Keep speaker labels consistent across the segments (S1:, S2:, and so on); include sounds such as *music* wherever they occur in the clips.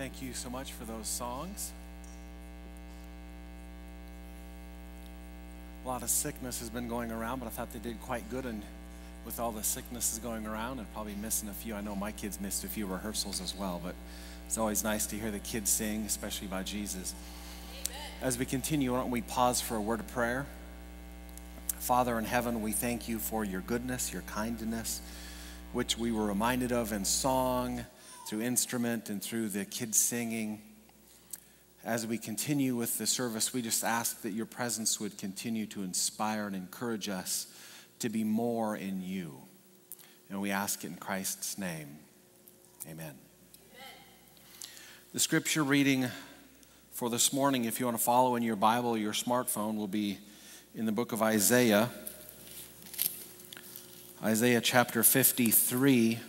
S1: thank you so much for those songs. A lot of sickness has been going around, but I thought they did quite good and with all the sicknesses going around and probably missing a few. I know my kids missed a few rehearsals as well, but it's always nice to hear the kids sing, especially about Jesus. As we continue, why don't we pause for a word of prayer? Father in heaven, we thank you for your goodness, your kindness, which we were reminded of in song through instrument and through the kids singing. As we continue with the service, we just ask that your presence would continue to inspire and encourage us to be more in you. And we ask it in Christ's name. Amen. The scripture reading for this morning, if you want to follow in your Bible your smartphone, will be in the book of Isaiah. Isaiah chapter 53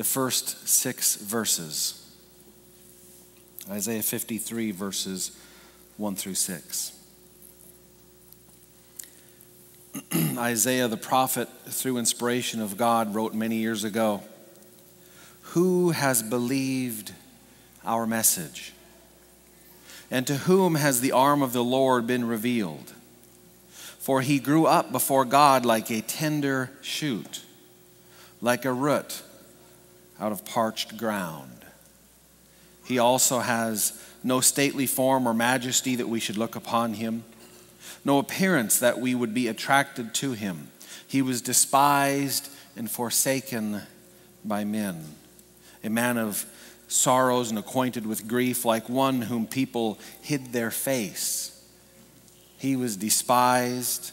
S1: the first six verses. Isaiah 53, verses 1 through 6. *clears throat* Isaiah the prophet, through inspiration of God, wrote many years ago Who has believed our message? And to whom has the arm of the Lord been revealed? For he grew up before God like a tender shoot, like a root out of parched ground. He also has no stately form or majesty that we should look upon him, no appearance that we would be attracted to him. He was despised and forsaken by men, a man of sorrows and acquainted with grief, like one whom people hid their face. He was despised,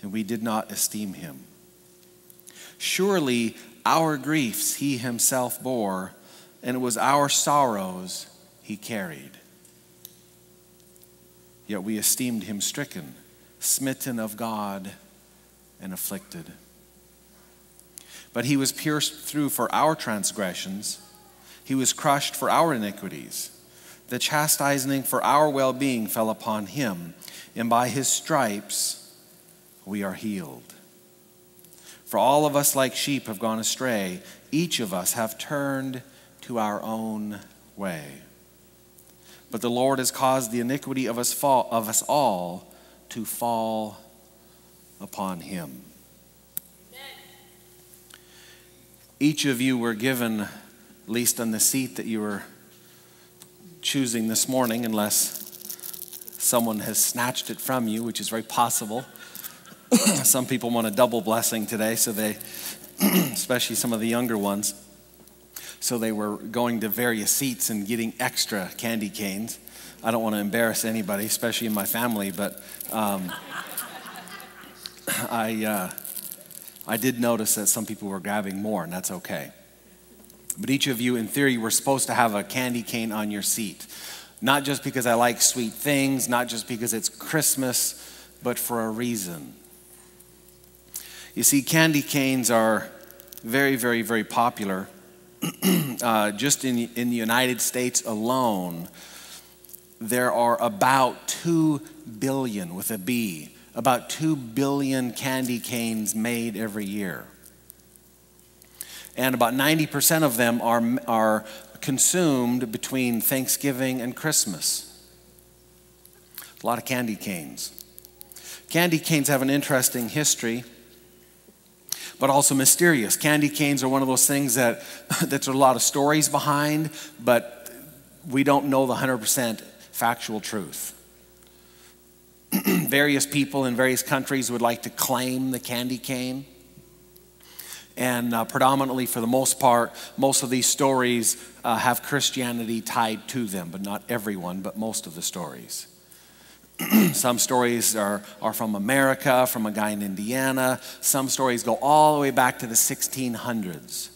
S1: and we did not esteem him. Surely our griefs he himself bore, and it was our sorrows he carried. Yet we esteemed him stricken, smitten of God, and afflicted. But he was pierced through for our transgressions, he was crushed for our iniquities. The chastising for our well being fell upon him, and by his stripes we are healed. For all of us, like sheep, have gone astray. Each of us have turned to our own way. But the Lord has caused the iniquity of us, fall, of us all to fall upon him. Each of you were given, at least on the seat that you were choosing this morning, unless someone has snatched it from you, which is very possible. *coughs* some people want a double blessing today, so they, *coughs* especially some of the younger ones, so they were going to various seats and getting extra candy canes. I don't want to embarrass anybody, especially in my family, but um, *coughs* I, uh, I did notice that some people were grabbing more, and that's okay. But each of you, in theory, were supposed to have a candy cane on your seat. Not just because I like sweet things, not just because it's Christmas, but for a reason. You see, candy canes are very, very, very popular. *clears throat* uh, just in, in the United States alone, there are about 2 billion, with a B, about 2 billion candy canes made every year. And about 90% of them are, are consumed between Thanksgiving and Christmas. A lot of candy canes. Candy canes have an interesting history but also mysterious. Candy canes are one of those things that *laughs* there's a lot of stories behind, but we don't know the 100% factual truth. *clears throat* various people in various countries would like to claim the candy cane. And uh, predominantly, for the most part, most of these stories uh, have Christianity tied to them, but not everyone, but most of the stories. *clears throat* Some stories are, are from America, from a guy in Indiana. Some stories go all the way back to the 1600s.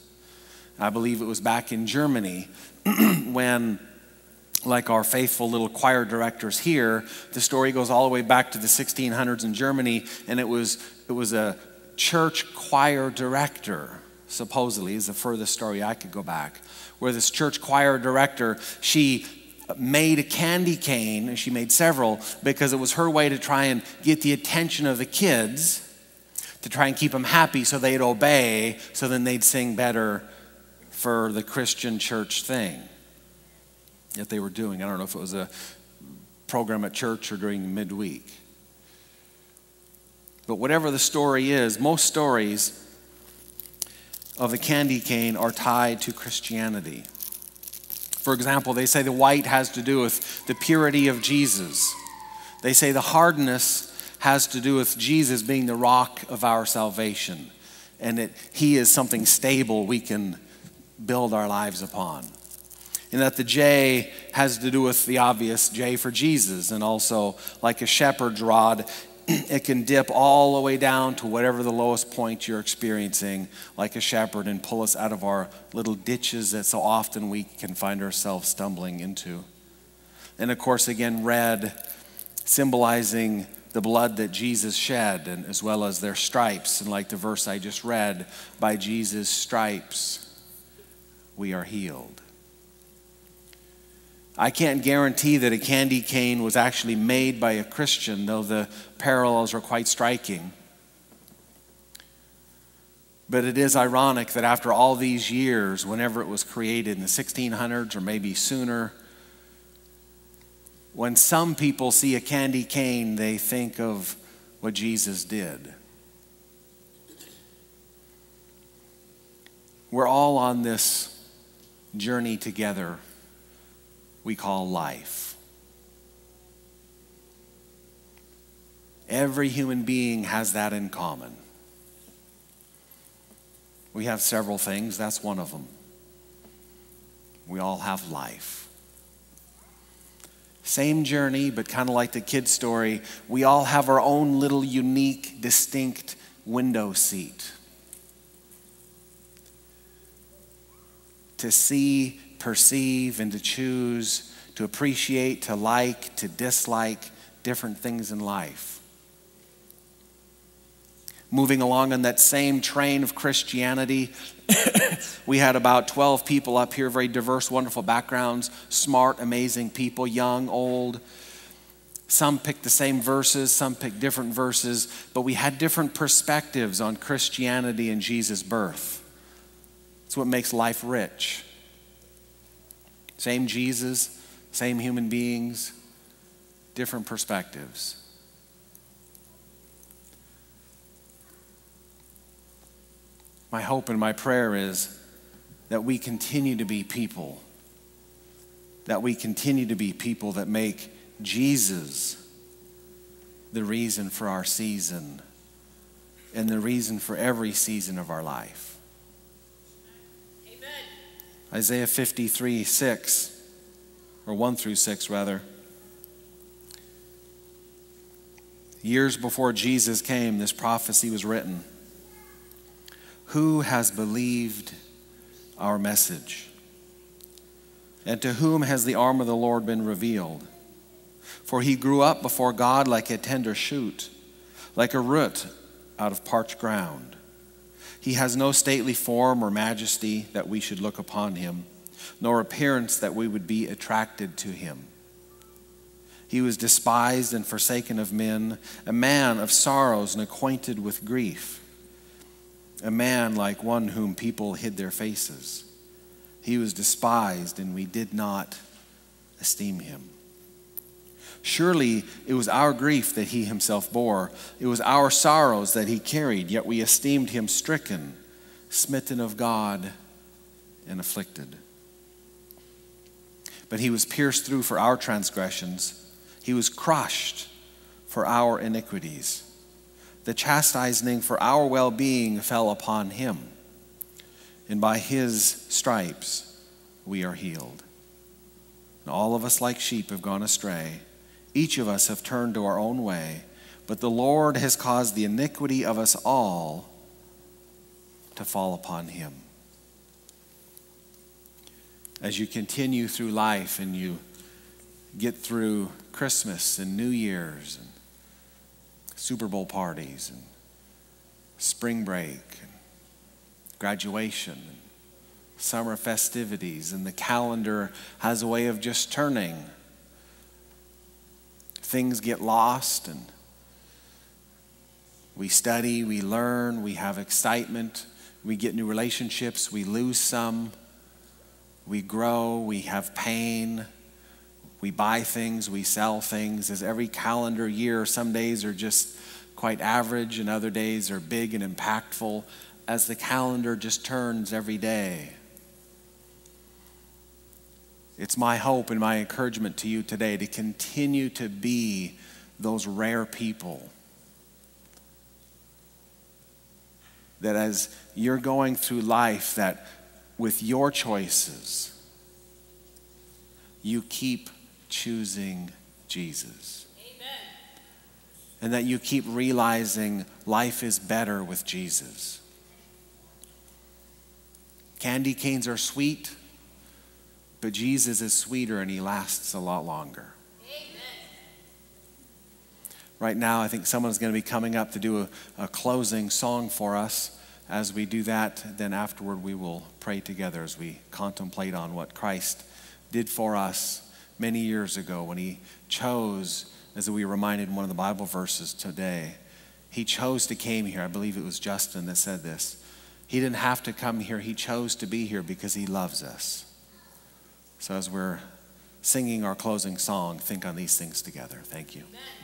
S1: I believe it was back in Germany *clears throat* when, like our faithful little choir directors here, the story goes all the way back to the 1600s in Germany, and it was, it was a church choir director, supposedly, is the furthest story I could go back, where this church choir director, she made a candy cane, and she made several because it was her way to try and get the attention of the kids, to try and keep them happy so they'd obey, so then they'd sing better for the Christian church thing. that they were doing. I don't know if it was a program at church or during midweek. But whatever the story is, most stories of the candy cane are tied to Christianity. For example, they say the white has to do with the purity of Jesus. They say the hardness has to do with Jesus being the rock of our salvation and that he is something stable we can build our lives upon. And that the J has to do with the obvious J for Jesus, and also like a shepherd's rod, *clears throat* it can dip all the way down to whatever the lowest point you're experiencing, like a shepherd, and pull us out of our little ditches that so often we can find ourselves stumbling into. And of course, again, red symbolizing the blood that Jesus shed, and as well as their stripes. And like the verse I just read, by Jesus' stripes we are healed. I can't guarantee that a candy cane was actually made by a Christian, though the parallels are quite striking. But it is ironic that after all these years, whenever it was created in the 1600s or maybe sooner, when some people see a candy cane, they think of what Jesus did. We're all on this journey together we call life. Every human being has that in common. We have several things, that's one of them. We all have life. Same journey, but kind of like the kid story, we all have our own little unique, distinct window seat. To see perceive and to choose, to appreciate, to like, to dislike different things in life. Moving along on that same train of Christianity, *coughs* we had about 12 people up here, very diverse, wonderful backgrounds, smart, amazing people, young, old. Some picked the same verses, some picked different verses, but we had different perspectives on Christianity and Jesus' birth. It's what makes life rich. Same Jesus, same human beings, different perspectives. My hope and my prayer is that we continue to be people, that we continue to be people that make Jesus the reason for our season and the reason for every season of our life. Isaiah 53 6, or 1 through 6, rather. Years before Jesus came, this prophecy was written Who has believed our message? And to whom has the arm of the Lord been revealed? For he grew up before God like a tender shoot, like a root out of parched ground. He has no stately form or majesty that we should look upon him, nor appearance that we would be attracted to him. He was despised and forsaken of men, a man of sorrows and acquainted with grief, a man like one whom people hid their faces. He was despised, and we did not esteem him. Surely it was our grief that he himself bore. It was our sorrows that he carried, yet we esteemed him stricken, smitten of God, and afflicted. But he was pierced through for our transgressions, he was crushed for our iniquities. The chastising for our well being fell upon him, and by his stripes we are healed. And all of us, like sheep, have gone astray each of us have turned to our own way, but the Lord has caused the iniquity of us all to fall upon him. As you continue through life and you get through Christmas and New Year's and Super Bowl parties and spring break and graduation and summer festivities, and the calendar has a way of just turning things get lost and we study, we learn, we have excitement, we get new relationships, we lose some, we grow, we have pain, we buy things, we sell things. As every calendar year, some days are just quite average and other days are big and impactful as the calendar just turns every day. It's my hope and my encouragement to you today to continue to be those rare people. That as you're going through life, that with your choices, you keep choosing Jesus. Amen. And that you keep realizing life is better with Jesus. Candy canes are sweet, but Jesus is sweeter and he lasts a lot longer. Amen. Right now, I think someone's going to be coming up to do a, a closing song for us. As we do that, then afterward we will pray together as we contemplate on what Christ did for us many years ago when he chose, as we reminded in one of the Bible verses today, he chose to came here. I believe it was Justin that said this. He didn't have to come here. He chose to be here because he loves us. So as we're singing our closing song, think on these things together. Thank you. Amen.